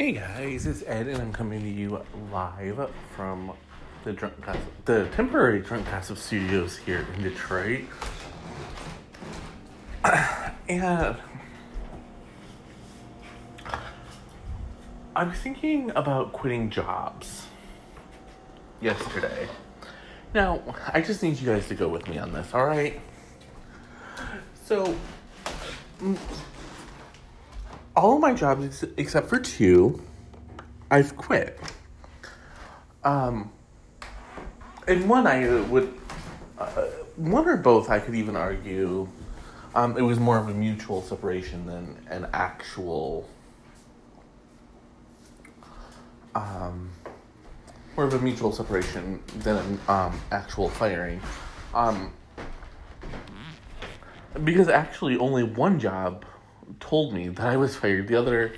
Hey guys, it's Ed, and I'm coming to you live from the drunk the temporary drunk gossip studios here in Detroit. and I was thinking about quitting jobs yesterday. Now, I just need you guys to go with me on this, all right? So, all of my jobs ex- except for two, I've quit. Um, and one I would, uh, one or both I could even argue, um, it was more of a mutual separation than an actual, um, more of a mutual separation than an um, actual firing. Um, because actually only one job told me that I was fired. The other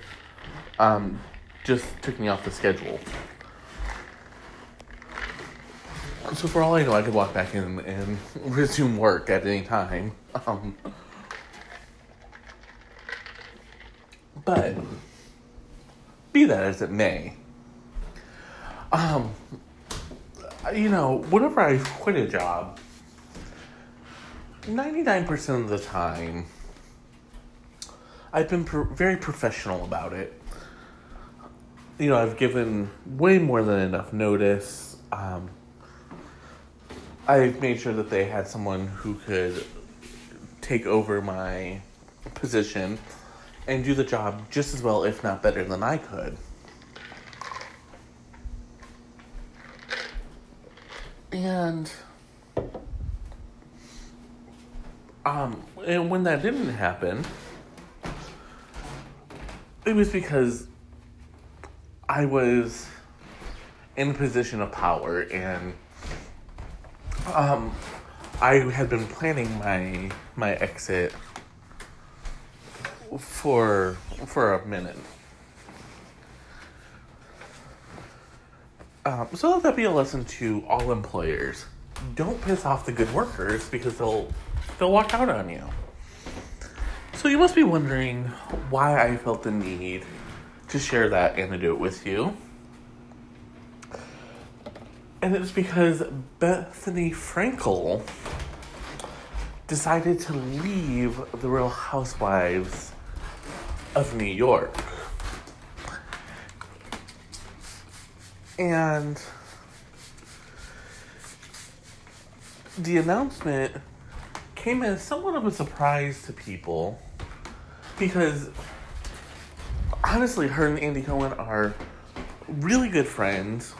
um, just took me off the schedule. So for all I know, I could walk back in and resume work at any time. Um, but be that as it may, um, you know, whenever I quit a job, ninety nine percent of the time I've been pro- very professional about it. You know, I've given way more than enough notice. Um, I've made sure that they had someone who could take over my position and do the job just as well, if not better, than I could. And um, and when that didn't happen, it was because I was in a position of power and um I had been planning my my exit for for a minute. Um, so let that be a lesson to all employers. Don't piss off the good workers because they'll they'll walk out on you. So you must be wondering why I felt the need to share that anecdote with you. And it's because Bethenny Frankel decided to leave the Real Housewives of New York. And the announcement came as somewhat of a surprise to people because honestly, her and Andy Cohen are really good friends,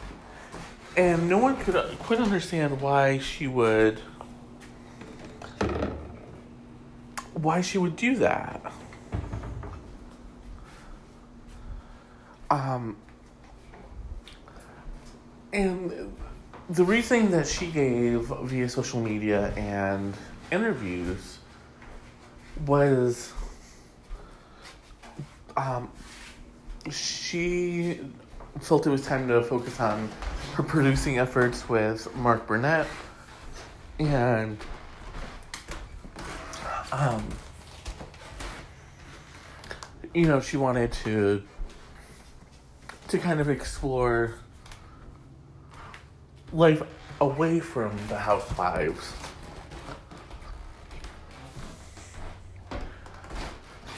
and no one could quite understand why she would why she would do that. Um, and the reason that she gave via social media and interviews was um, she felt it was time to focus on her producing efforts with Mark Burnett and um, you know she wanted to to kind of explore life away from the housewives.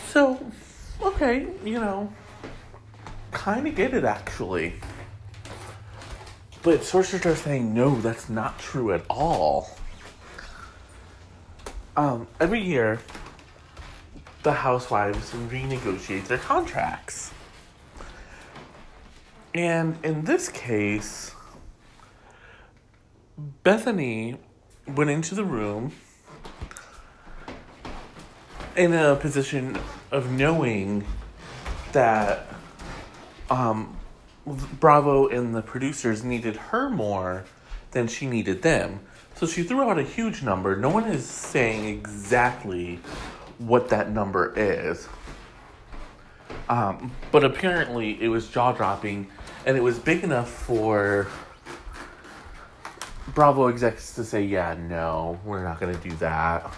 So okay, you know, kind of get it actually. But sorcerers are saying no, that's not true at all. Um, every year, the housewives renegotiate their contracts. And in this case, Bethenny went into the room in a position of knowing that um, Bravo and the producers needed her more than she needed them. So she threw out a huge number. No one is saying exactly what that number is. Um, but apparently it was jaw dropping and it was big enough for Bravo execs to say, yeah, no, we're not going to do that.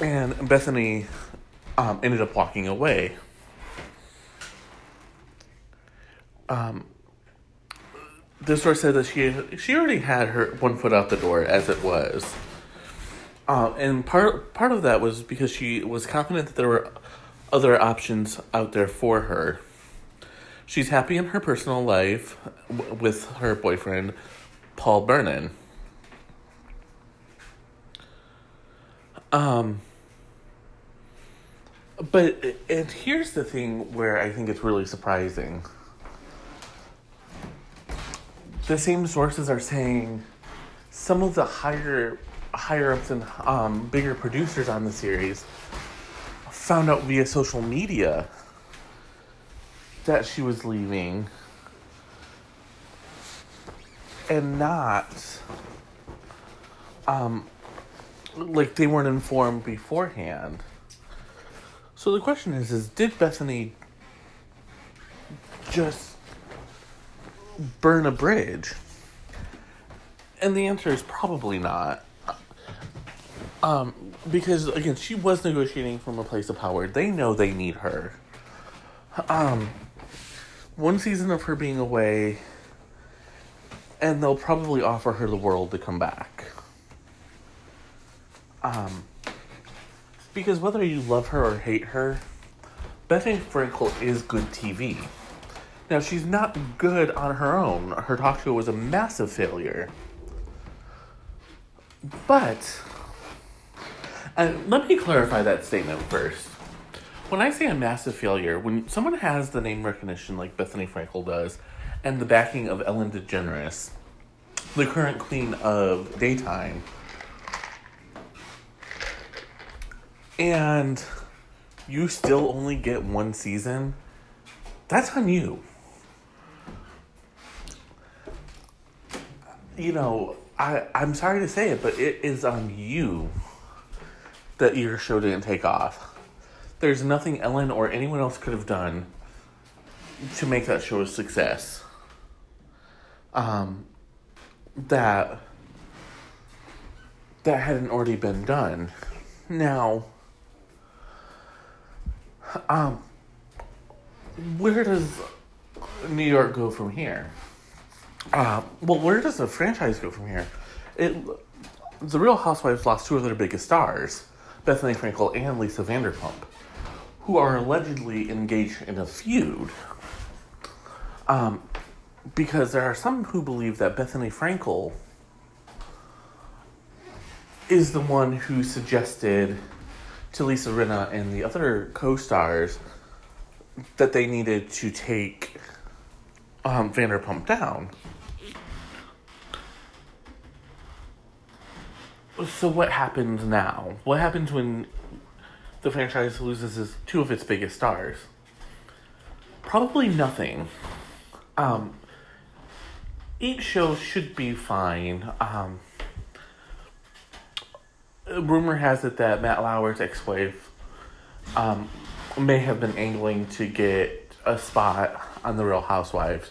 And Bethenny um, ended up walking away. um, the source said that she she already had her one foot out the door as it was. Um, and part part of that was because she was confident that there were other options out there for her. She's happy in her personal life w- with her boyfriend, Paul Bernon. Um, but and here's the thing where I think it's really surprising. The same sources are saying some of the higher higher ups and um, bigger producers on the series found out via social media that she was leaving and not um like they weren't informed beforehand so the question is is did bethenny just burn a bridge? And the answer is probably not. Um because again she was negotiating from a place of power. They know they need her. Um one season of her being away, and they'll probably offer her the world to come back. Um, because whether you love her or hate her, Betty Frankel is good TV. Now, she's not good on her own. Her talk show was a massive failure. But, and let me clarify that statement first when I say a massive failure, when someone has the name recognition like Bethenny Frankel does, and the backing of Ellen DeGeneres, the current queen of daytime, and you still only get one season, that's on you. You know, I, I'm sorry to say it, but it is on you that your show didn't take off there's nothing Ellen or anyone else could have done to make that show a success. Um, that that hadn't already been done. Now, um, where does New York go from here? Uh, well, where does the franchise go from here? It, the Real Housewives lost two of their biggest stars, Bethenny Frankel and Lisa Vanderpump who are allegedly engaged in a feud. Um, because there are some who believe that Bethenny Frankel is the one who suggested to Lisa Rinna and the other co-stars that they needed to take um, Vanderpump down. So what happens now? What happens when the franchise loses two of its biggest stars? Probably nothing. Um, each show should be fine. Um, rumor has it that Matt Lauer's ex-wife um, may have been angling to get a spot on The Real Housewives.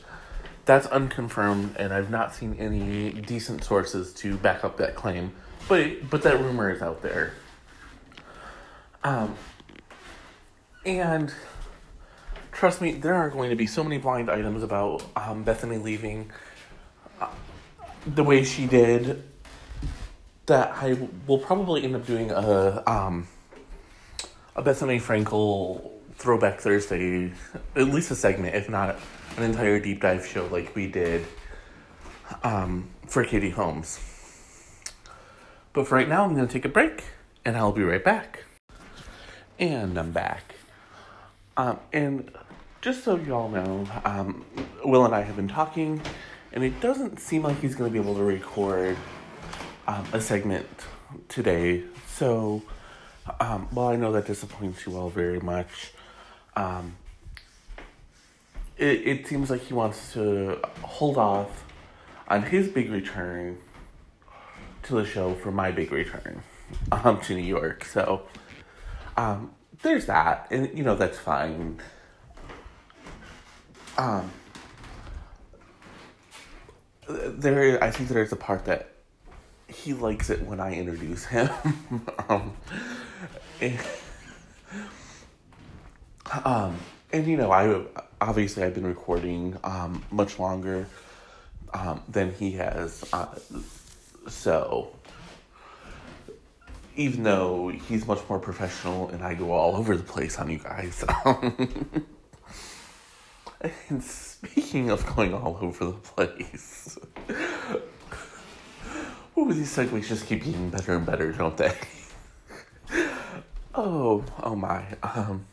That's unconfirmed, and I've not seen any decent sources to back up that claim. But but that rumor is out there. Um, and trust me, there are going to be so many blind items about um, Bethenny leaving uh, the way she did that I will probably end up doing a um, a Bethenny Frankel throwback Thursday, at least a segment, if not an entire deep dive show like we did um, for Katie Holmes. But for right now, I'm going to take a break, and I'll be right back. And I'm back. Um, and just so y'all know, um, Will and I have been talking, and it doesn't seem like he's going to be able to record um, a segment today. So, um, while I know that disappoints you all very much, um, it, it seems like he wants to hold off on his big return to the show for my big return um, to New York. So, um, there's that, and you know that's fine. Um, there, I think there's a part that he likes it when I introduce him. um, and, um, and you know, I obviously I've been recording um, much longer um, than he has, uh, so even though he's much more professional and I go all over the place on you guys. and speaking of going all over the place, ooh, these segues just keep getting better and better, don't they? oh, oh my. Um,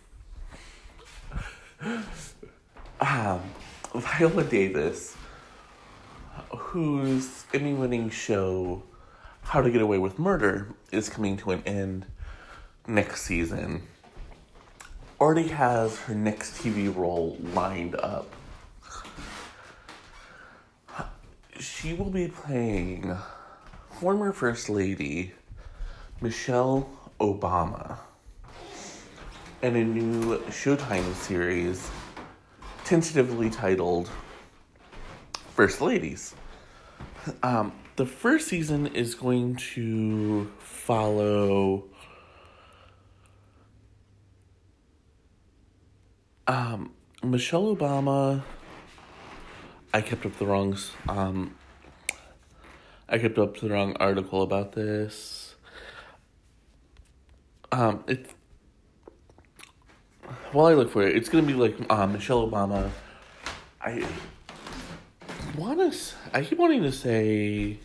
um, Viola Davis, whose Emmy winning show How to Get Away with Murder is coming to an end next season, already has her next TV role lined up. She will be playing former First Lady Michelle Obama in a new Showtime series tentatively titled First Ladies. Um, the first season is going to follow um, Michelle Obama. I kept up the wrongs. Um, I kept up the wrong article about this. Um, it's while I look for it, it's gonna be like uh, Michelle Obama. I want to. I keep wanting to say.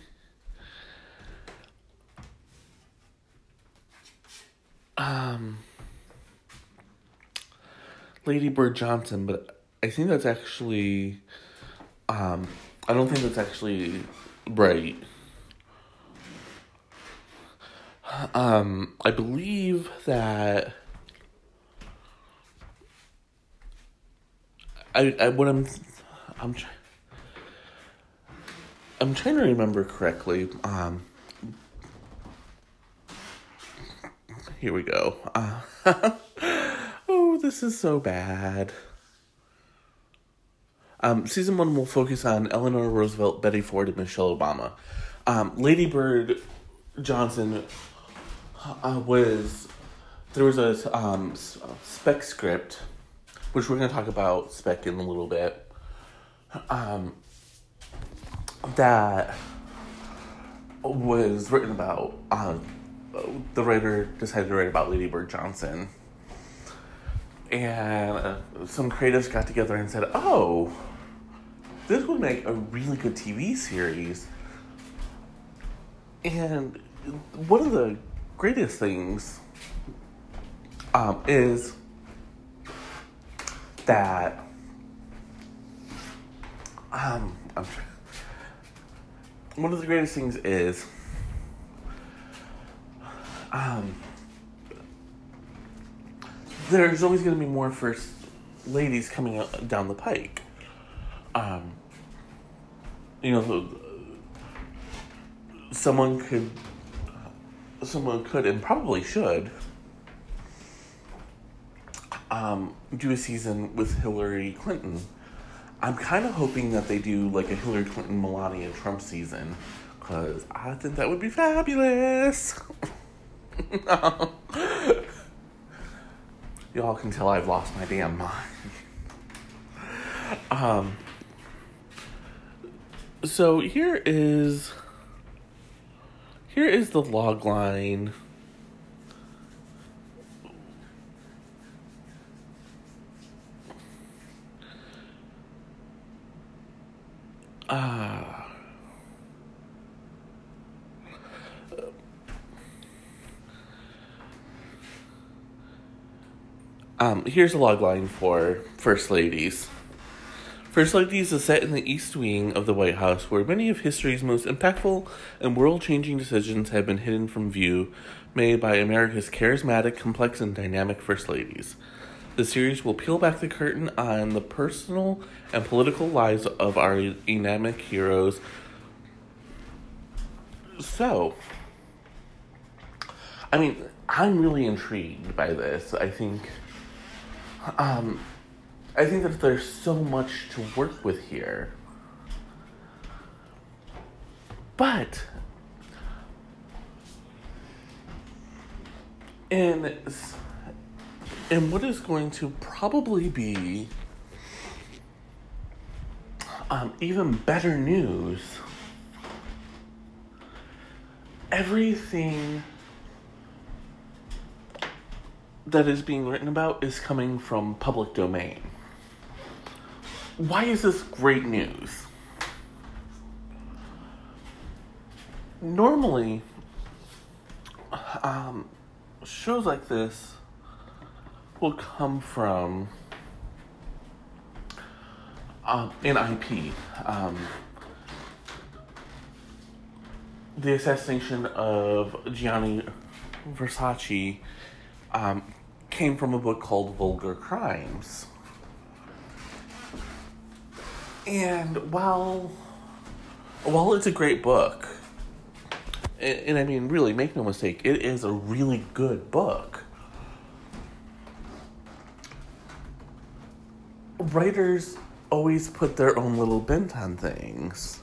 Um, Lady Bird Johnson, but I think that's actually. Um, I don't think that's actually right. Um, I believe that I, I what I'm I'm trying I'm trying to remember correctly. Um, here we go. Uh, oh, this is so bad. Um, season one will focus on Eleanor Roosevelt, Betty Ford, and Michelle Obama. Um, Lady Bird Johnson uh, was there was a um, spec script which we're to talk about spec in a little bit, um, that was written about. Um, the writer decided to write about Lady Bird Johnson. And uh, some creatives got together and said, oh, this would make a really good TV series. And one of the greatest things um, is that um, I'm, one of the greatest things is um, there's always going to be more first ladies coming down the pike. Um, you know, someone could, someone could, and probably should um, do a season with Hillary Clinton. I'm kind of hoping that they do like a Hillary Clinton, Melania Trump season because I think that would be fabulous. Y'all can tell I've lost my damn mind. um, so here is here is the log line Ah. Um, here's a logline for First Ladies. First Ladies is set in the East Wing of the White House, where many of history's most impactful and world changing decisions have been hidden from view, made by America's charismatic, complex, and dynamic First Ladies. The series will peel back the curtain on the personal and political lives of our dynamic heroes. So, I mean, I'm really intrigued by this. I think, um, I think that there's so much to work with here. But, in in what is going to probably be um, even better news, everything that is being written about is coming from public domain. Why is this great news? Normally, um, shows like this will come from um, an IP. Um, the assassination of Gianni Versace um, came from a book called Vulgar Crimes. And while while it's a great book, and, and I mean, really, make no mistake, it is a really good book. Writers always put their own little bent on things.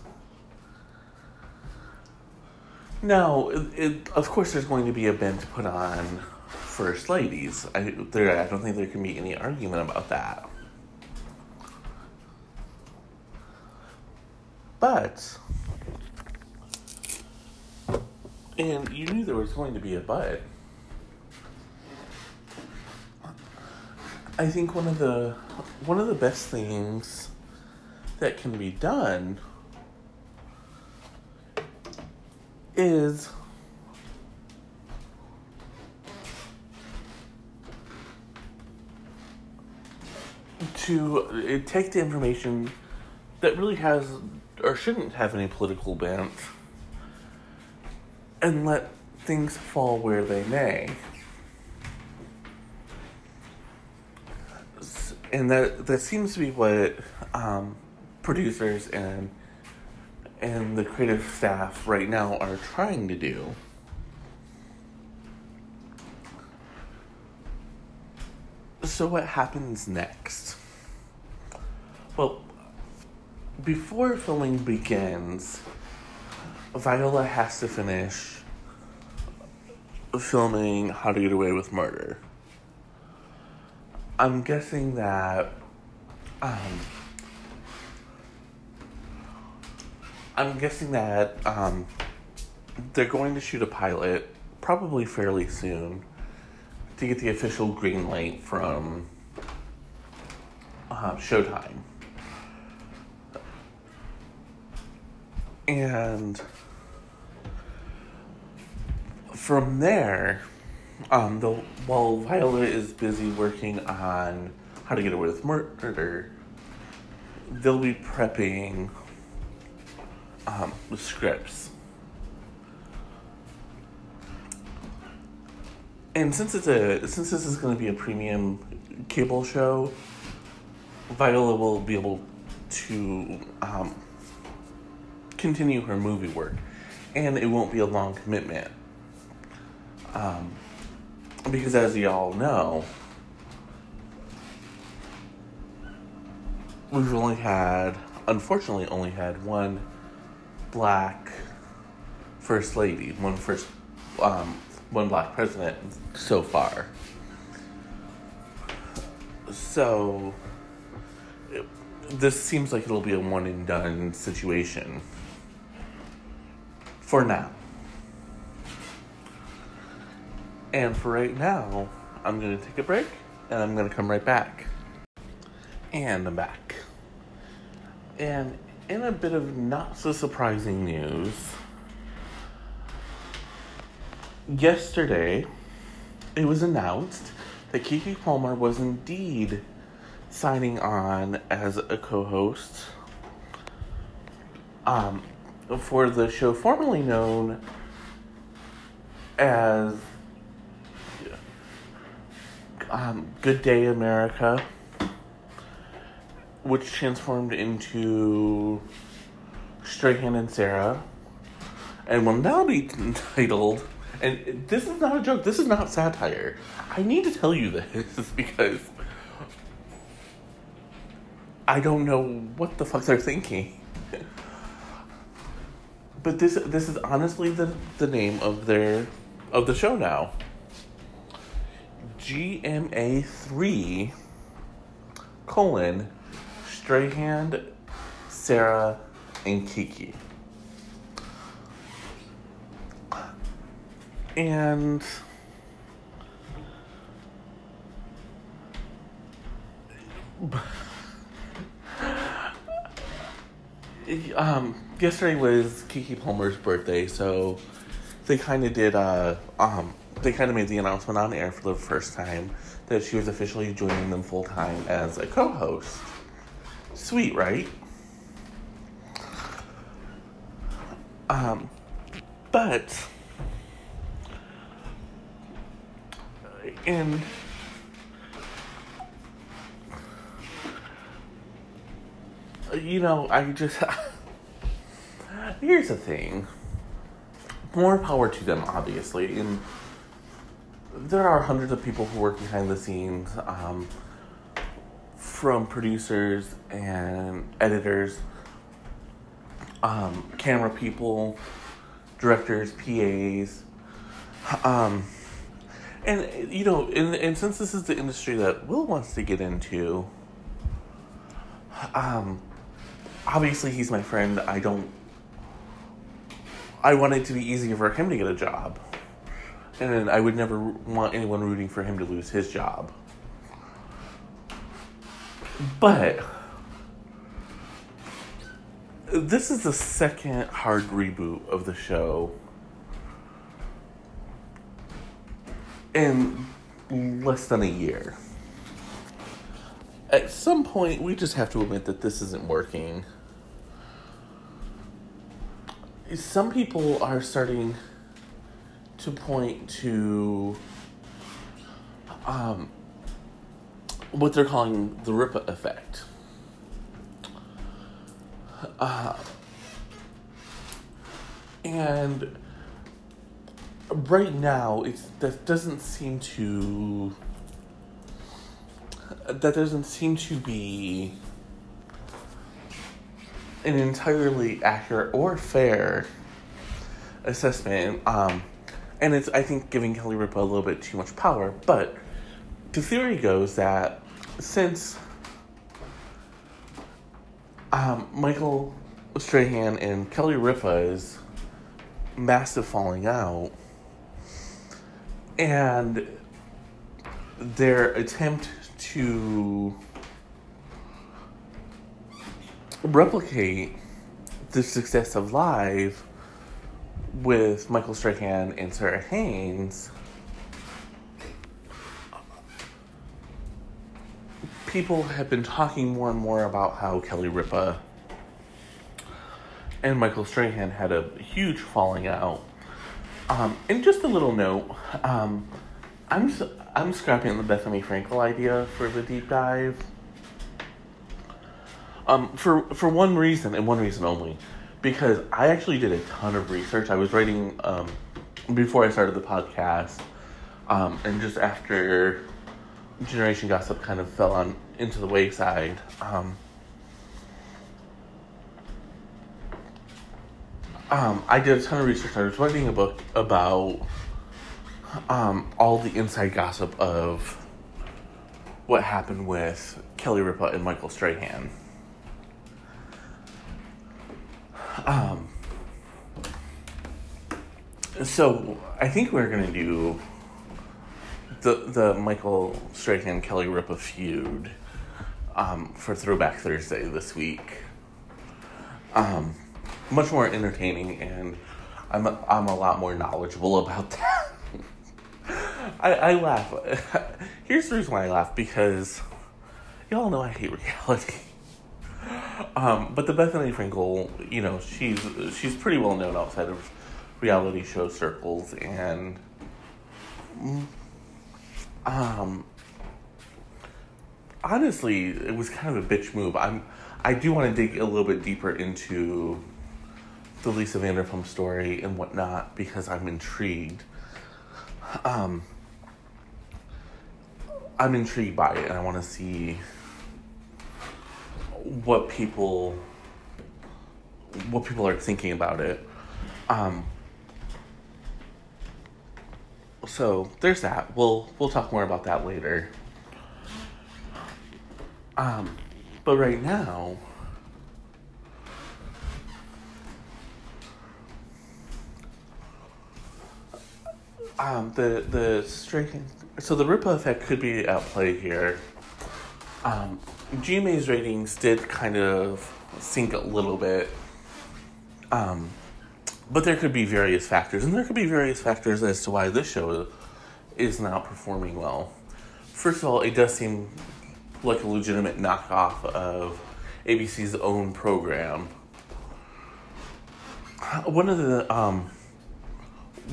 Now, it, it, of course, there's going to be a bent put on first ladies. I, there, I don't think there can be any argument about that. But, and you knew there was going to be a but. I think one of the one of the best things that can be done is to take the information that really has or shouldn't have any political bent and let things fall where they may. And that that seems to be what um, producers and and the creative staff right now are trying to do. So what happens next? Well, before filming begins, Viola has to finish filming How to Get Away with Murder. I'm guessing that um, I'm guessing that um, they're going to shoot a pilot probably fairly soon to get the official green light from uh, Showtime. And from there, um, the, while Viola is busy working on how to get away with murder, they'll be prepping um, the scripts. And since it's a since this is going to be a premium cable show, Viola will be able to um, continue her movie work, and it won't be a long commitment. Um, because as y'all know, we've only had, unfortunately, only had one black first lady, one first, um, one black president so far. So, it, this seems like it'll be a one and done situation for now. And for right now, I'm going to take a break and I'm going to come right back. And I'm back. And in a bit of not so surprising news, yesterday it was announced that Keke Palmer was indeed signing on as a co host um, for the show formerly known as um, Good Day America, which transformed into Strahan and Sarah, and will now be entitled. And this is not a joke. This is not satire. I need to tell you this because I don't know what the fuck they're thinking. but this this is honestly the the name of their of the show now. GMA3 colon Strahan, Sarah, and Keke. And um, yesterday was Keke Palmer's birthday, so they kind of did uh um they kind of made the announcement on air for the first time that she was officially joining them full time as a co-host. Sweet, right? Um, but in you know, I just here's the thing. More power to them, obviously, and there are hundreds of people who work behind the scenes, um, from producers and editors, um, camera people, directors, PAs, um, and you know, and, and since this is the industry that Will wants to get into, um, obviously he's my friend. I don't. I want it to be easier for him to get a job. And I would never want anyone rooting for him to lose his job. But this is the second hard reboot of the show in less than a year. At some point, we just have to admit that this isn't working. Some people are starting to point to um, what they're calling the Ripa effect. Uh, and right now, it's that doesn't seem to that doesn't seem to be an entirely accurate or fair assessment. Um, and it's I think giving Kelly Ripa a little bit too much power. But the theory goes that since um, Michael Strahan and Kelly Ripa's massive falling out and their attempt to replicate the success of Live with Michael Strahan and Sara Haines, people have been talking more and more about how Kelly Ripa and Michael Strahan had a huge falling out. Um, and just a little note, um, I'm I'm scrapping the Bethenny Frankel idea for the deep dive. Um, for for one reason and one reason only because I actually did a ton of research. I was writing um, before I started the podcast, um, and just after Generation Gossip kind of fell on into the wayside. Um, um, I did a ton of research. I was writing a book about um, all the inside gossip of what happened with Kelly Ripa and Michael Strahan. Um, so I think we're gonna do the the Michael Strahan Kelly Ripa feud um, for Throwback Thursday this week. Um, much more entertaining, and I'm a, I'm a lot more knowledgeable about that. I, I laugh. Here's the reason why I laugh because y'all know I hate reality. Um, but the Bethenny Frankel, you know, she's she's pretty well known outside of reality show circles, and um, honestly, it was kind of a bitch move. I'm I do want to dig a little bit deeper into the Lisa Vanderpump story and whatnot because I'm intrigued. Um, I'm intrigued by it, and I want to see what people what people are thinking about it. Um, so there's that. We'll we'll talk more about that later. Um, but right now, um, the the striking. So the Ripa effect could be at play here. Um, GMA's ratings did kind of sink a little bit. Um, but there could be various factors, and there could be various factors as to why this show is not performing well. First of all, it does seem like a legitimate knockoff of ABC's own program. One of the um,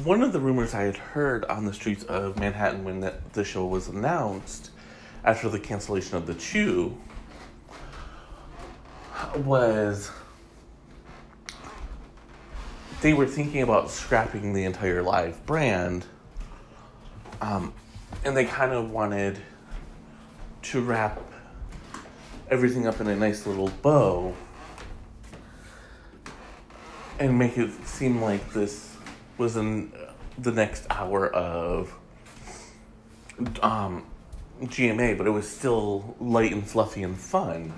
one of the rumors I had heard on the streets of Manhattan when the, the show was announced after the cancellation of the Chew was they were thinking about scrapping the entire live brand um, and they kind of wanted to wrap everything up in a nice little bow and make it seem like this was in the next hour of um, GMA, but it was still light and fluffy and fun.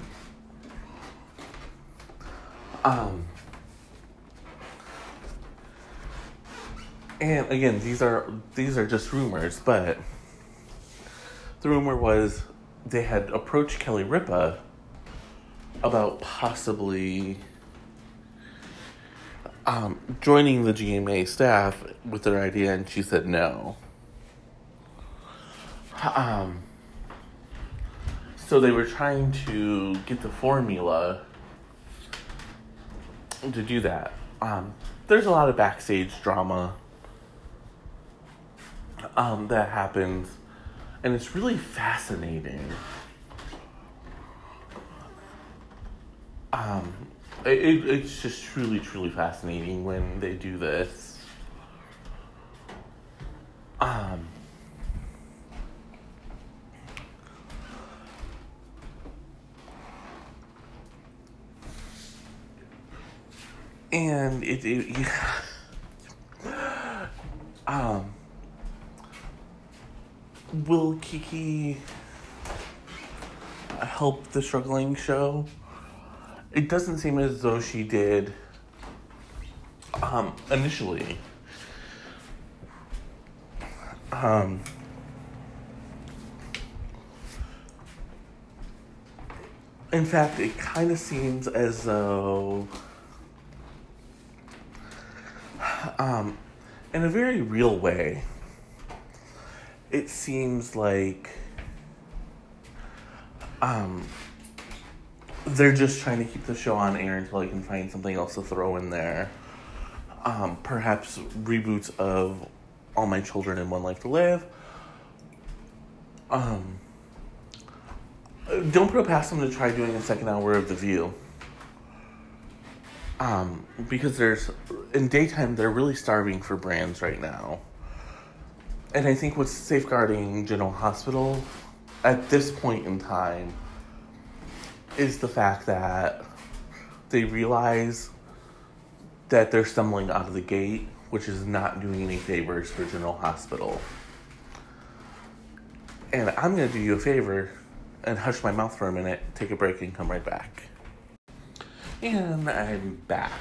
Um, and again, these are these are just rumors, but the rumor was they had approached Kelly Ripa about possibly um, joining the GMA staff with their idea, and she said no. Um, so they were trying to get the formula to do that. Um, there's a lot of backstage drama um, that happens, and it's really fascinating. Um, it, it, it's just truly, truly fascinating when they do this. Um, and it, it um will Keke help the struggling show? It doesn't seem as though she did um, initially. Um, in fact, it kind of seems as though, um, in a very real way, it seems like um, they're just trying to keep the show on air until I can find something else to throw in there. Um, perhaps reboots of All My Children and One Life to Live. Um, don't put it past them to try doing a second hour of The View. Um, because there's in daytime they're really starving for brands right now and I think what's safeguarding General Hospital at this point in time is the fact that they realize that they're stumbling out of the gate, which is not doing any favors for General Hospital. And I'm going to do you a favor and hush my mouth for a minute, take a break, and come right back. And I'm back.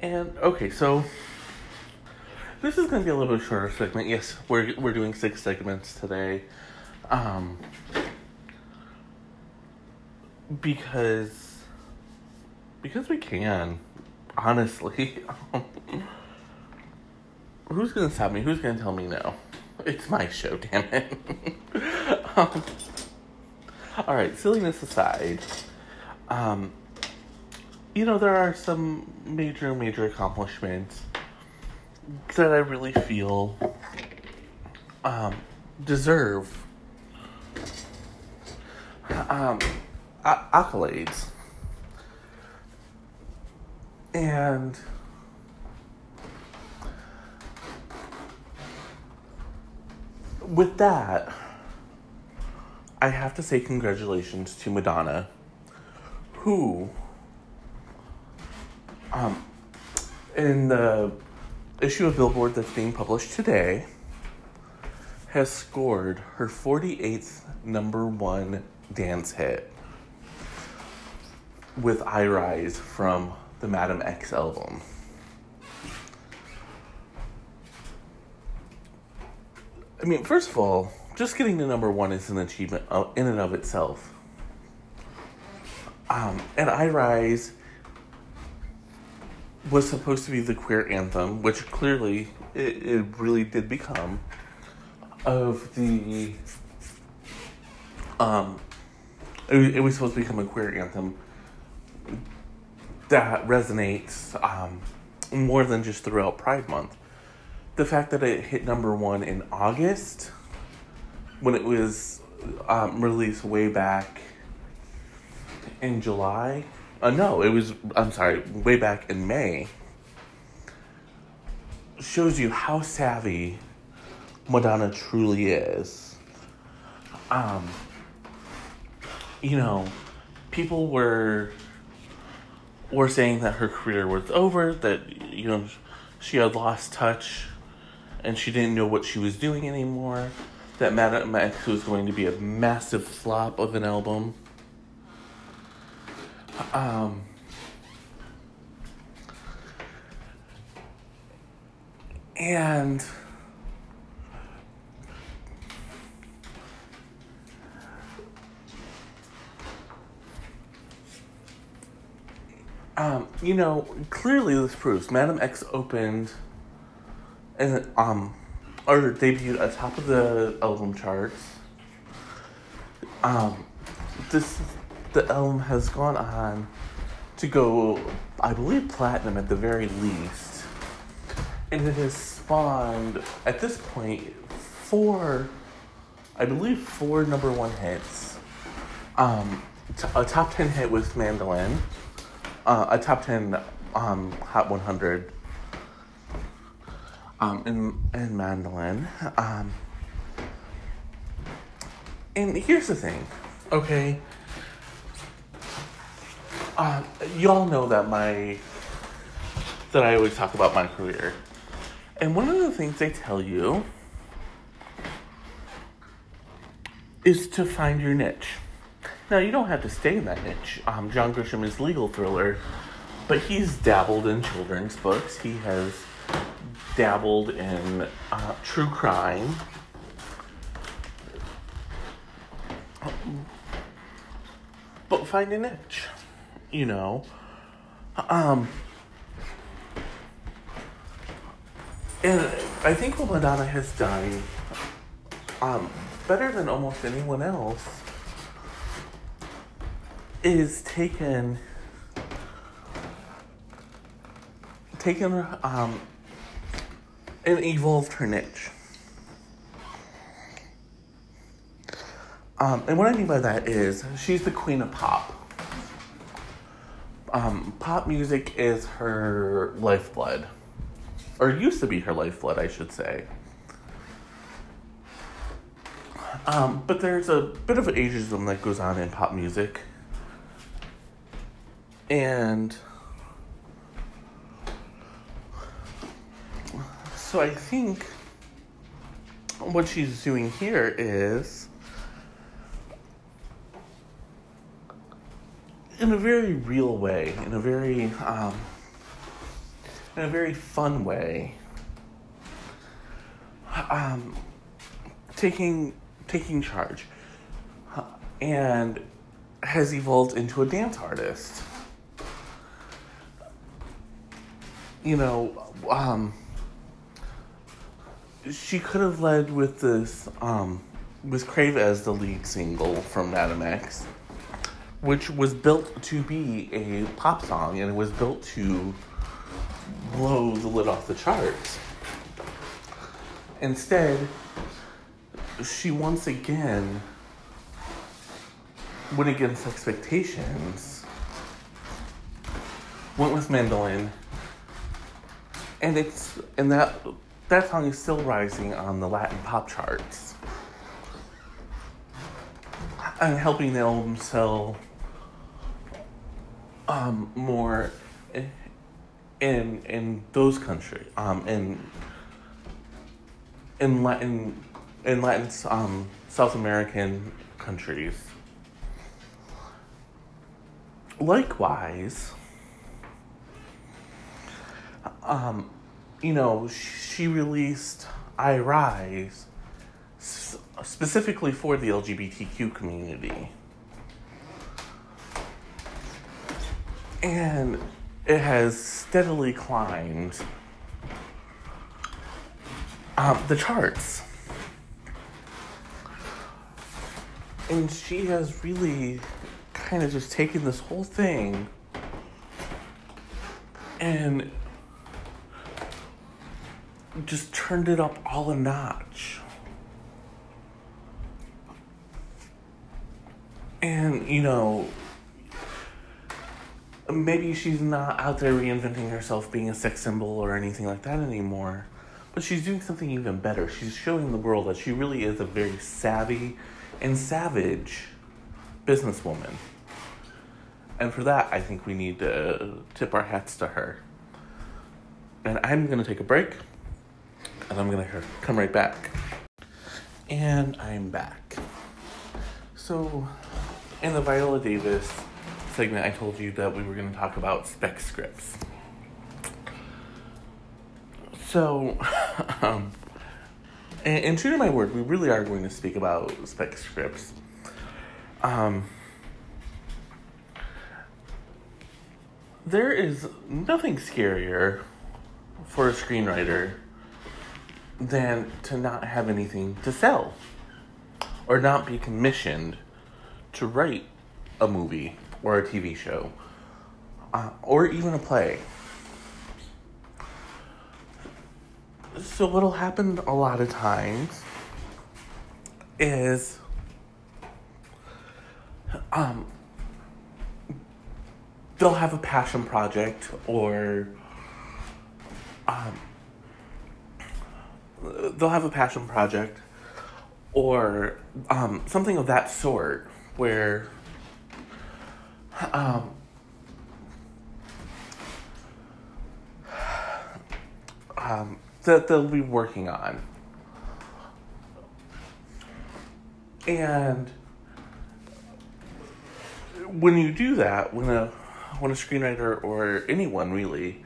And okay, so this is to be a little bit shorter segment. Yes, we're we're doing six segments today, um, because because we can. Honestly, who's to stop me? Who's to tell me no? It's my show, damn it. um, all right, silliness aside, um, you know there are some major major accomplishments that I really feel um, deserve um, accolades. And with that, I have to say congratulations to Madonna, who, um, in the issue of Billboard that's being published today has scored her 48th number one dance hit with I Rise from the Madam X album. I mean, first of all, just getting to number one is an achievement in and of itself. Um, and I Rise was supposed to be the queer anthem, which clearly it, it really did become, of the. Um, it, was supposed to become a queer anthem that resonates um, more than just throughout Pride Month. The fact that it hit number one in August, when it was um, released way back in July. Uh, no, it was, I'm sorry, way back in May. Shows you how savvy Madonna truly is. Um, you know, people were were saying that her career was over, that you know she had lost touch, and she didn't know what she was doing anymore. That Madame X was going to be a massive flop of an album. Um, and um, you know, clearly this proves Madame X opened and um or debuted atop of the album charts. Um, this the album has gone on to go, I believe, platinum at the very least, and it has spawned at this point four, I believe, four number one hits. Um, t- a top ten hit with Medellín, uh, a top ten um, Hot 100 um, in, in Medellín. Um, and here's the thing, okay? Uh, you all know that my that I always talk about my career, and one of the things they tell you is to find your niche. Now you don't have to stay in that niche. Um, John Grisham is legal thriller, but he's dabbled in children's books. He has dabbled in uh, true crime. But find a niche you know. Um, and I think what Madonna has done um, better than almost anyone else is taken taken um, and evolved her niche. Um, and what I mean by that is she's the queen of pop um, pop music is her lifeblood, or used to be her lifeblood, I should say. Um, but there's a bit of ageism that goes on in pop music. And so I think what she's doing here is in a very real way, in a very um, in a very fun way. Um, taking taking charge, and has evolved into a dance artist. You know, um, she could have led with this um, with Crave as the lead single from Madame X which was built to be a pop song and it was built to blow the lid off the charts. Instead, she once again went against expectations, went with Medellín, and it's and that that song is still rising on the Latin pop charts and helping the album sell um, more in in those countries, um, in in Latin in Latin um, South American countries. Likewise, um, you know, she released I Rise specifically for the LGBTQ community. And it has steadily climbed um, the charts. And she has really kind of just taken this whole thing and just turned it up all a notch. And, you know, maybe she's not out there reinventing herself being a sex symbol or anything like that anymore, but she's doing something even better. She's showing the world that she really is a very savvy and savage businesswoman. And for that, I think we need to tip our hats to her. And I'm going to take a break, and I'm going to come right back. And I'm back. So, in the Viola Davis segment, I told you that we were going to talk about spec scripts. So, um, and, and, true to my word, we really are going to speak about spec scripts. Um, there is nothing scarier for a screenwriter than to not have anything to sell or not be commissioned to write a movie or a TV show uh, or even a play. So, what'll happen a lot of times is um, they'll have a passion project or um, they'll have a passion project or um, something of that sort where um, um, that they'll be working on. And when you do that, when a when a screenwriter or anyone really,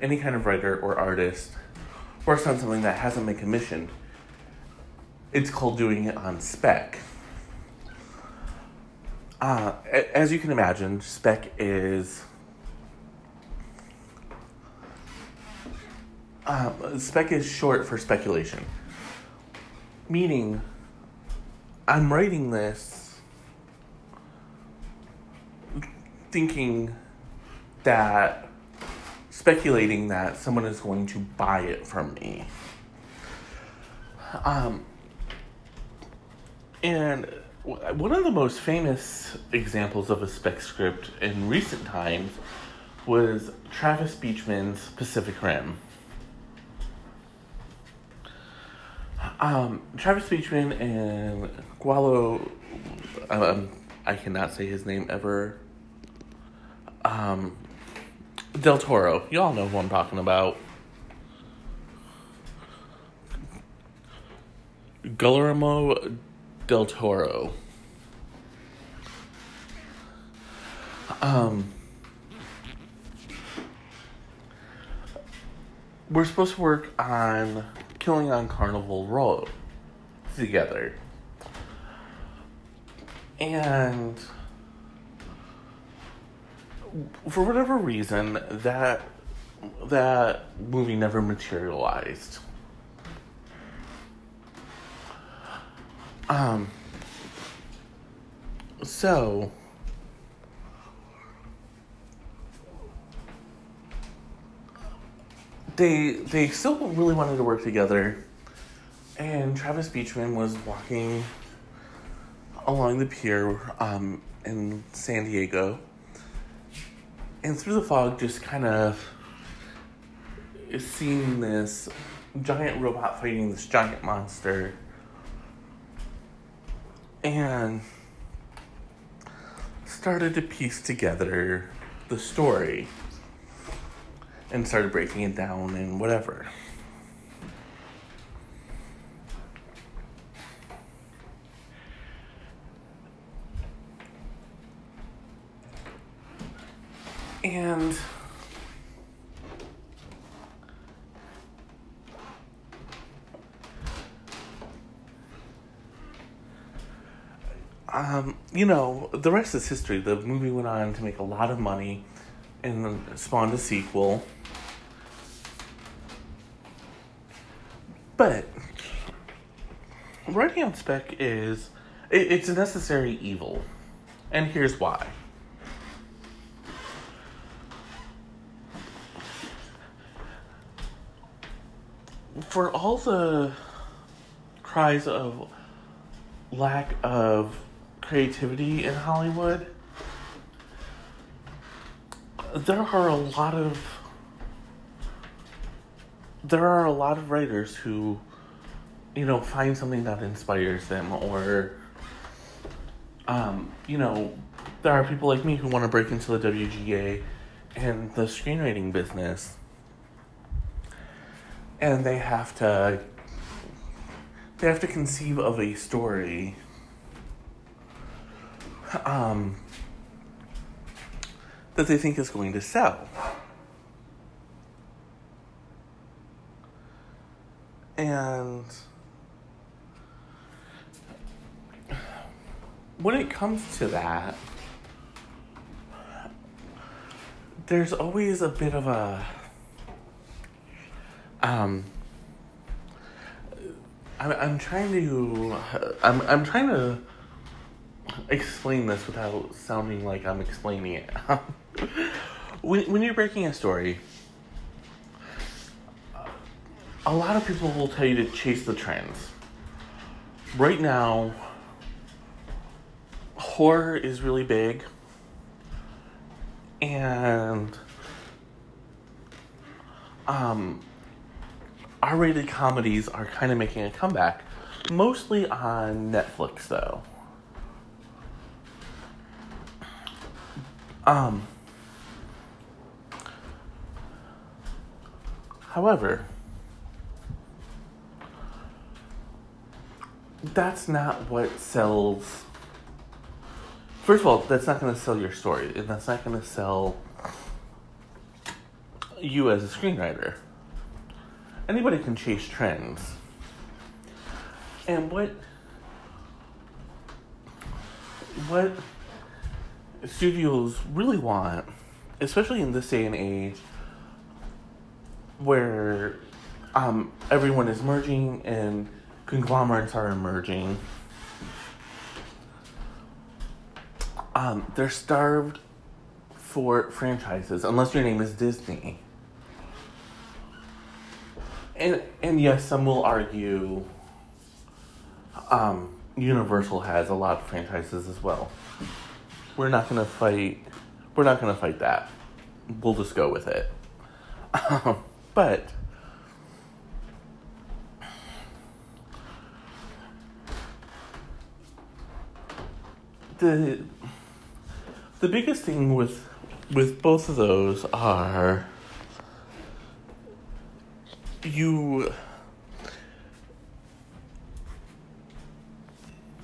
any kind of writer or artist works on something that hasn't been commissioned, it's called doing it on spec. Uh, as you can imagine, spec is um, spec is short for speculation, meaning I'm writing this thinking that speculating that someone is going to buy it from me. Um, and one of the most famous examples of a spec script in recent times was Travis Beacham's Pacific Rim. Um, Travis Beacham and Gualo, um, I cannot say his name ever. Um, Del Toro, y'all know who I'm talking about. Guillermo del Toro. Um, we're supposed to work on Killing on Carnival Row together. And for whatever reason, that that movie never materialized. Um, so, they they still really wanted to work together, and Travis Beacham was walking along the pier um, in San Diego, and through the fog, just kind of seeing this giant robot fighting this giant monster and started to piece together the story. and started breaking it down and whatever. And um, you know, the rest is history. The movie went on to make a lot of money and spawned a sequel. But writing on spec is it, it's a necessary evil, and here's why. For all the cries of lack of creativity in Hollywood, there are a lot of there are a lot of writers who you know find something that inspires them or um, you know there are people like me who want to break into the WGA and the screenwriting business. And they have to they have to conceive of a story um, that they think is going to sell. And when it comes to that, there's always a bit of a um I'm, I'm trying to I'm I'm trying to explain this without sounding like I'm explaining it. when when you're breaking a story, a lot of people will tell you to chase the trends. Right now, horror is really big, and um, R-rated comedies are kind of making a comeback, mostly on Netflix, though. Um, however, that's not what sells. First of all, that's not going to sell your story, and that's not going to sell you as a screenwriter. Anybody can chase trends. And what what studios really want, especially in this day and age, where um, everyone is merging and conglomerates are emerging. Um, they're starved for franchises, unless your name is Disney. And and yes, some will argue um, Universal has a lot of franchises as well we're not gonna fight. We're not gonna fight that. We'll just go with it. Um, but the the biggest thing with with both of those are you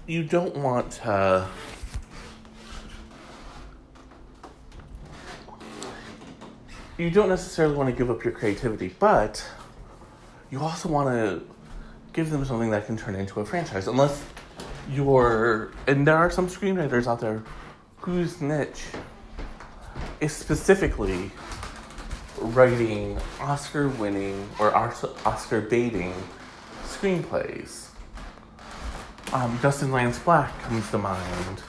you don't want to you don't necessarily want to give up your creativity, but you also want to give them something that can turn into a franchise. Unless you're, and there are some screenwriters out there whose niche is specifically writing Oscar winning or Oscar baiting screenplays. Um, Dustin Lance Black comes to mind,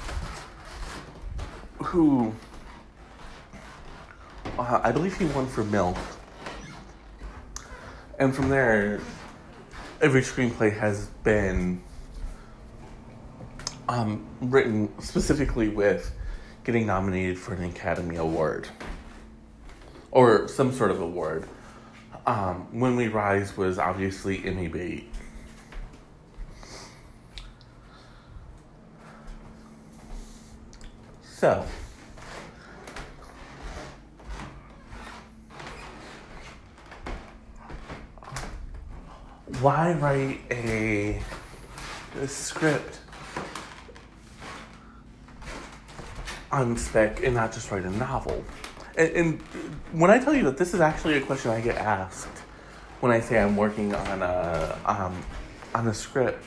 who uh, I believe he won for Milk. And from there, every screenplay has been um, written specifically with getting nominated for an Academy Award or some sort of award. Um, when We Rise was obviously Emmy bait. So, why write a, a script on spec and not just write a novel? And, and when I tell you that this is actually a question I get asked when I say I'm working on a um, on a script,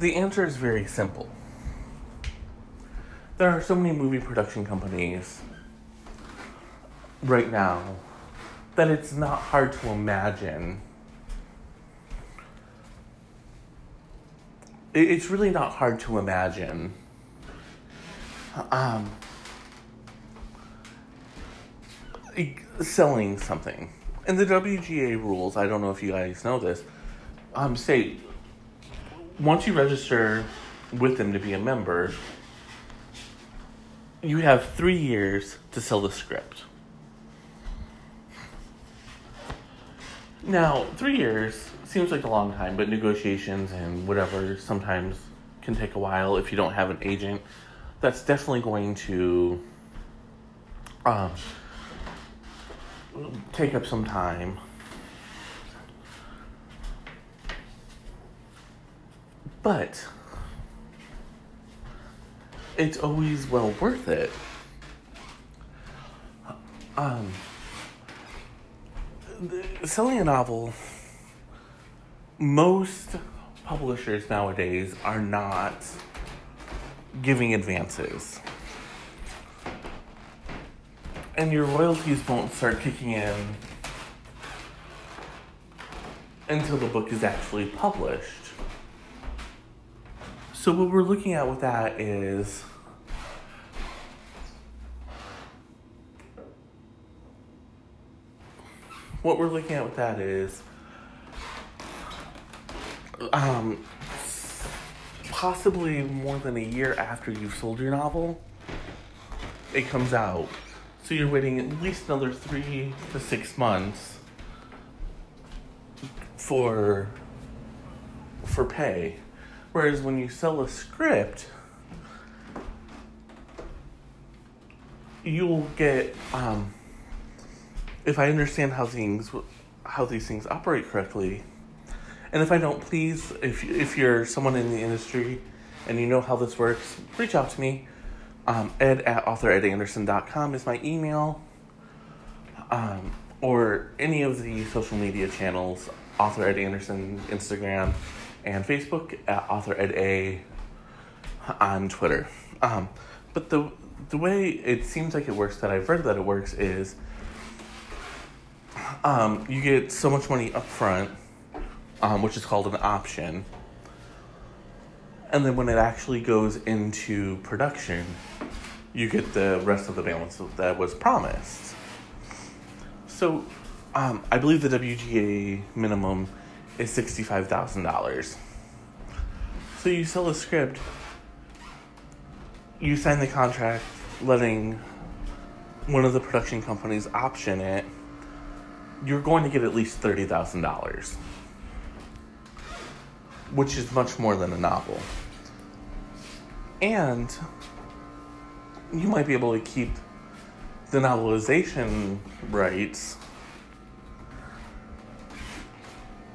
the answer is very simple. There are so many movie production companies right now that it's not hard to imagine. It's really not hard to imagine. Um, selling something. And the WGA rules, I don't know if you guys know this, um, say once you register with them to be a member, you have three years to sell the script. Now, three years seems like a long time, but negotiations and whatever sometimes can take a while if you don't have an agent. That's definitely going to um, take up some time. But it's always well worth it. Um, selling a novel, most publishers nowadays are not giving advances. And your royalties won't start kicking in until the book is actually published. So, what we're looking at with that is what we're looking at with that is um, possibly more than a year after you've sold your novel, it comes out. So you're waiting at least another three to six months for for pay. Whereas when you sell a script, you'll get um, if I understand how things how these things operate correctly, and if I don't, please, if if you're someone in the industry and you know how this works, reach out to me. Um, ed at authoredanderson.com is my email. Um, or any of the social media channels, author Ed Anderson, Instagram, and Facebook at author Ed A on Twitter. Um, but the the way it seems like it works that I've read that it works is um, you get so much money up front, um, which is called an option. And then when it actually goes into production, you get the rest of the balance that was promised. So um, I believe the WGA minimum is $65,000. So you sell a script, you sign the contract letting one of the production companies option it you're going to get at least $30,000, which is much more than a novel. And you might be able to keep the novelization rights,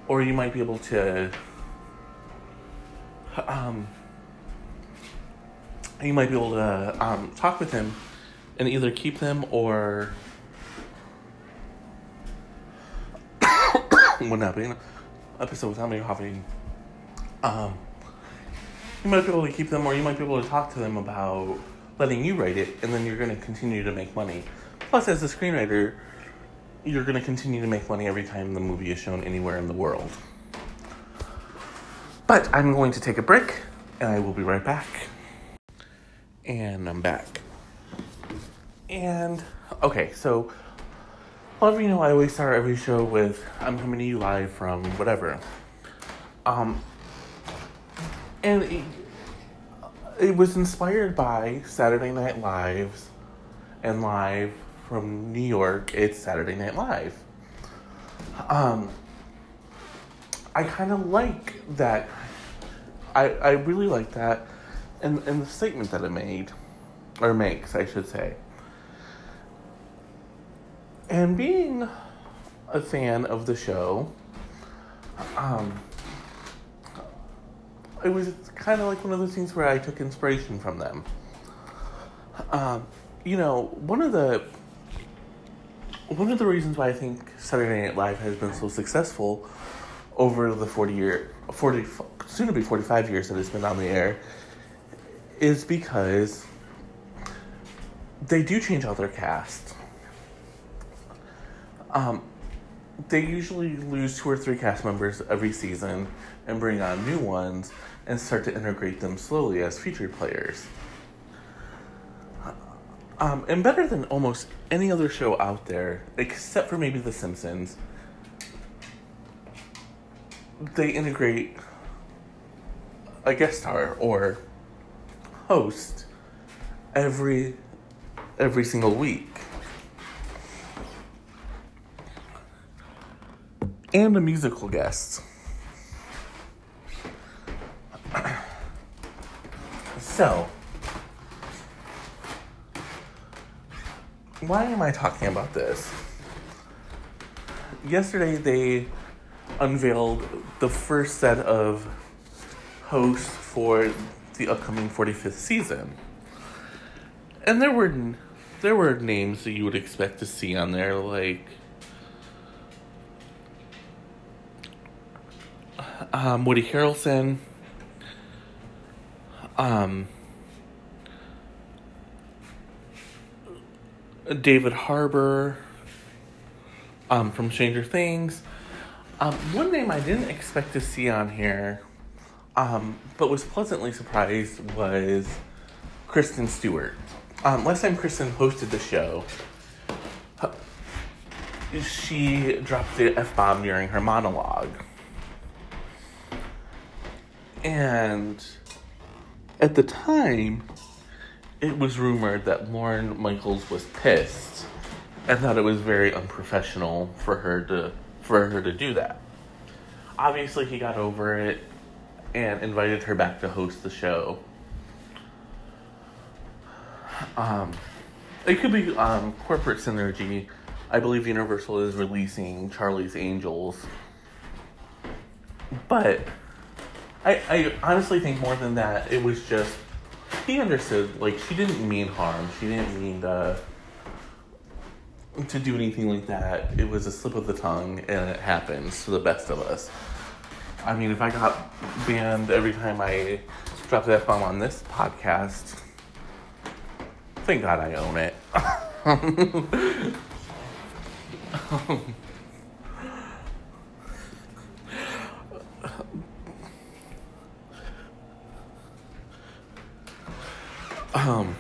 or you might be able to. Um, you might be able to um, talk with him and either keep them or be an episode without me having. Um, you might be able to keep them, or you might be able to talk to them about letting you write it, and then you're going to continue to make money. Plus, as a screenwriter, you're going to continue to make money every time the movie is shown anywhere in the world. But I'm going to take a break, and I will be right back. And I'm back. And, okay, so well, you know, I always start every show with I'm coming to you live from whatever. Um, and it, it was inspired by Saturday Night Live's and live from New York. It's Saturday Night Live. Um, I kind of like that. I I really like that, and and the statement that it made, or makes, I should say. And being a fan of the show, um, it was kind of like one of those things where I took inspiration from them. Um, you know, one of the one of the reasons why I think Saturday Night Live has been so successful over the 40 year 40 soon to be 45 years that it's been on the air is because they do change out their cast. Um, they usually lose two or three cast members every season and bring on new ones and start to integrate them slowly as featured players. Um, and better than almost any other show out there, except for maybe The Simpsons, they integrate a guest star or host every every single week. And a musical guest. So, why am I talking about this? Yesterday they unveiled the first set of hosts for the upcoming 45th season. And there were there were names that you would expect to see on there like um, Woody Harrelson, um, David Harbour um, from Stranger Things. Um, one name I didn't expect to see on here, um, but was pleasantly surprised, was Kristen Stewart. Um, last time Kristen hosted the show, she dropped the F bomb during her monologue. And at the time, it was rumored that Lorne Michaels was pissed and thought it was very unprofessional for her to for her to do that. Obviously, he got over it and invited her back to host the show. Um, it could be um, corporate synergy. I believe Universal is releasing Charlie's Angels, but I, I honestly think more than that, it was just he understood. Like she didn't mean harm. She didn't mean to to do anything like that. It was a slip of the tongue, and it happens to the best of us. I mean, if I got banned every time I dropped that bomb on this podcast, thank God I own it. Um, um.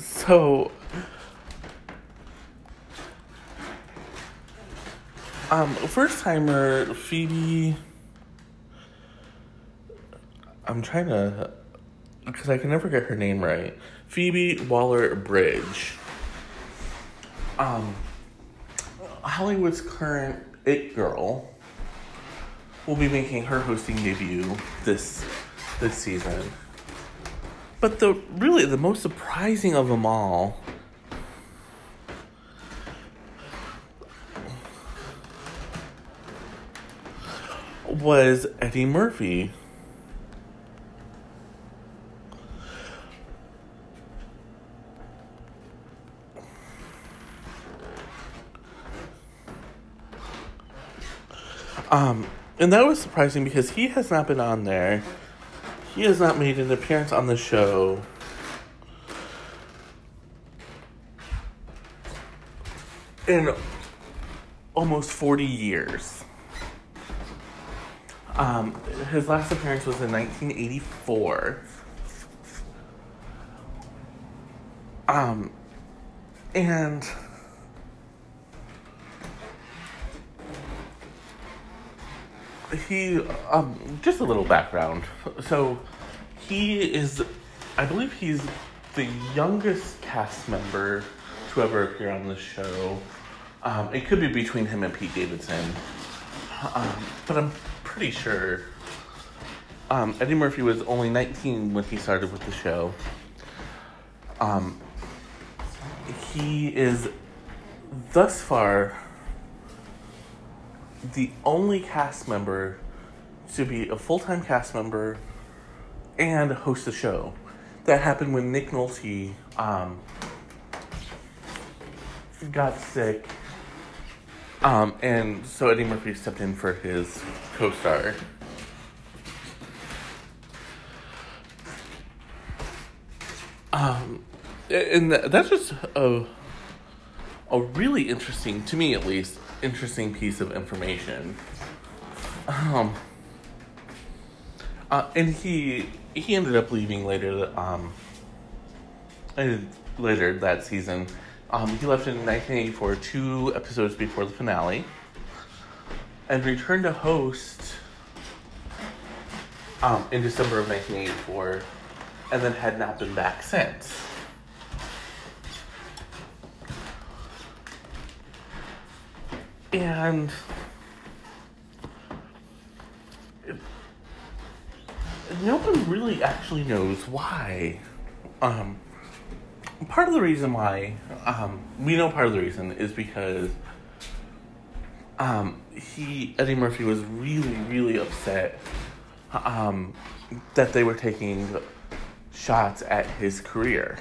So. Um, first timer Phoebe. I'm trying to, because I can never get her name right. Phoebe Waller Bridge. Um, Hollywood's current it girl will be making her hosting debut this this season. But the really the most surprising of them all was Eddie Murphy. Um, and that was surprising because he has not been on there. He has not made an appearance on the show. In almost 40 years. Um, his last appearance was in 1984. Um, and he um just a little background. So he is I believe he's the youngest cast member to ever appear on the show. Um, it could be between him and Pete Davidson. Um, but I'm pretty sure um, Eddie Murphy was only 19 when he started with the show. Um, he is thus far the only cast member to be a full time cast member and host a show. That happened when Nick Nolte um, got sick. Um, and so Eddie Murphy stepped in for his co star. Um, and that's just a, a really interesting, to me at least, interesting piece of information. Um, uh, and he he ended up leaving later. Um, later that season, um, he left in 1984, two episodes before the finale, and returned to host um, in December of 1984, and then had not been back since. And no one really actually knows why. Um, part of the reason why um, we know part of the reason is because um, he Eddie Murphy was really really upset um, that they were taking shots at his career.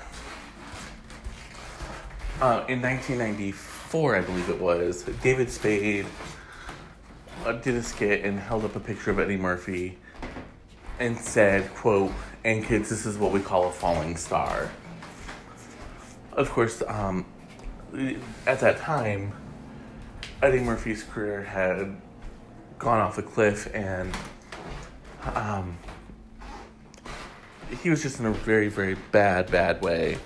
Uh, in 1994, I believe it was, David Spade uh, did a skit and held up a picture of Eddie Murphy and said, quote, and kids, this is what we call a falling star. Of course, um, at that time, Eddie Murphy's career had gone off a cliff and um, he was just in a very, very bad, bad way.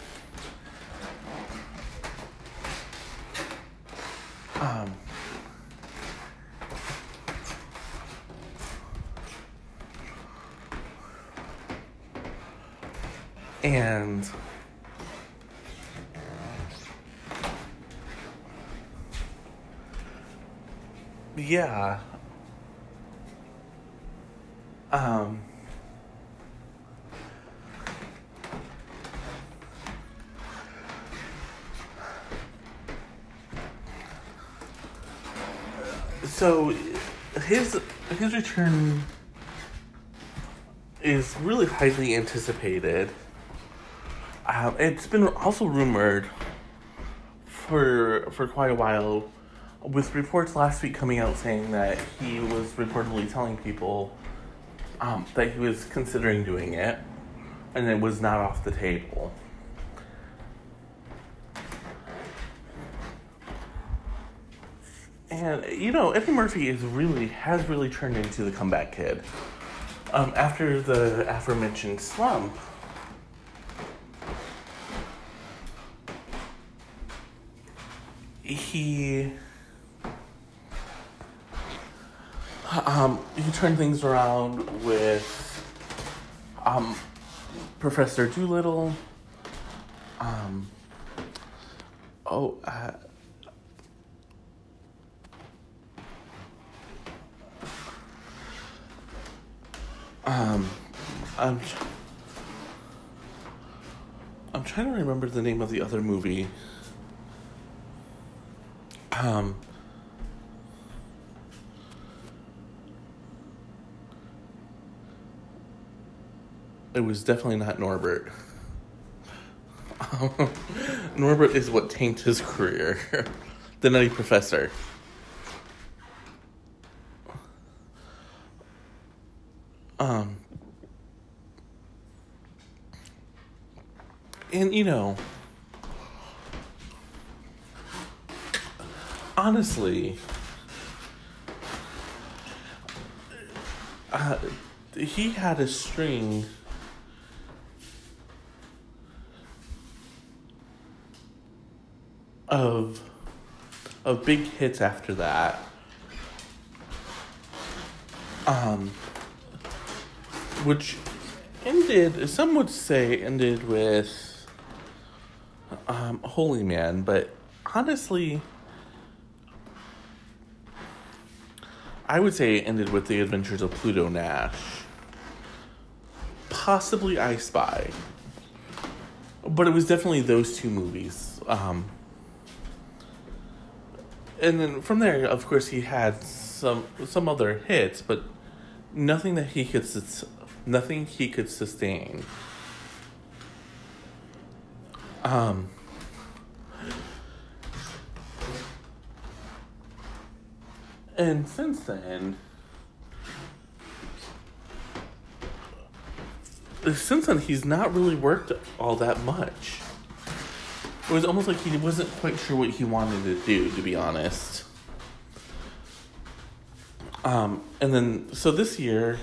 And yeah. Um so his his return is really highly anticipated um, it's been also rumored for for quite a while, with reports last week coming out saying that he was reportedly telling people um, that he was considering doing it, and it was not off the table. And you know, Eddie Murphy is really has really turned into the comeback kid. Um, after the aforementioned slump, he um, he turned things around with um, Professor Dolittle. Um, oh, uh, um, I'm, I'm trying to remember the name of the other movie. Um, it was definitely not Norbit. Norbit is what tanked his career. the Nutty Professor. Um, and you know, honestly, uh, he had a string of of big hits after that. Um, which ended, some would say, ended with um, Holy Man, but honestly, I would say it ended with the adventures of Pluto Nash. Possibly I Spy. But it was definitely those two movies. Um, and then from there, of course, he had some some other hits, but nothing that he could nothing he could sustain. Um. And since then, since then he's not really worked all that much. It was almost like he wasn't quite sure what he wanted to do, to be honest. Um, and then so this year,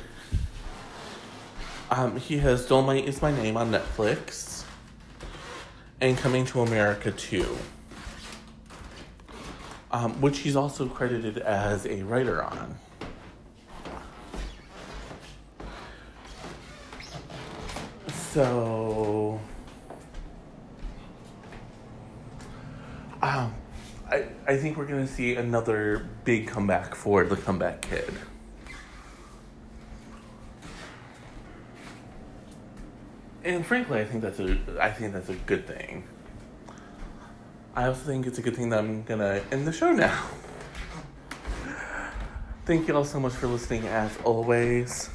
um, he has Dolemite is my name on Netflix, and Coming to America too, um, which he's also credited as a writer on. So, um, I I think we're gonna see another big comeback for the comeback kid. And frankly, I think that's a I think that's a good thing. I also think it's a good thing that I'm gonna end the show now. Thank you all so much for listening as always.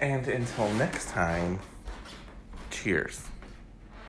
And until next time, cheers.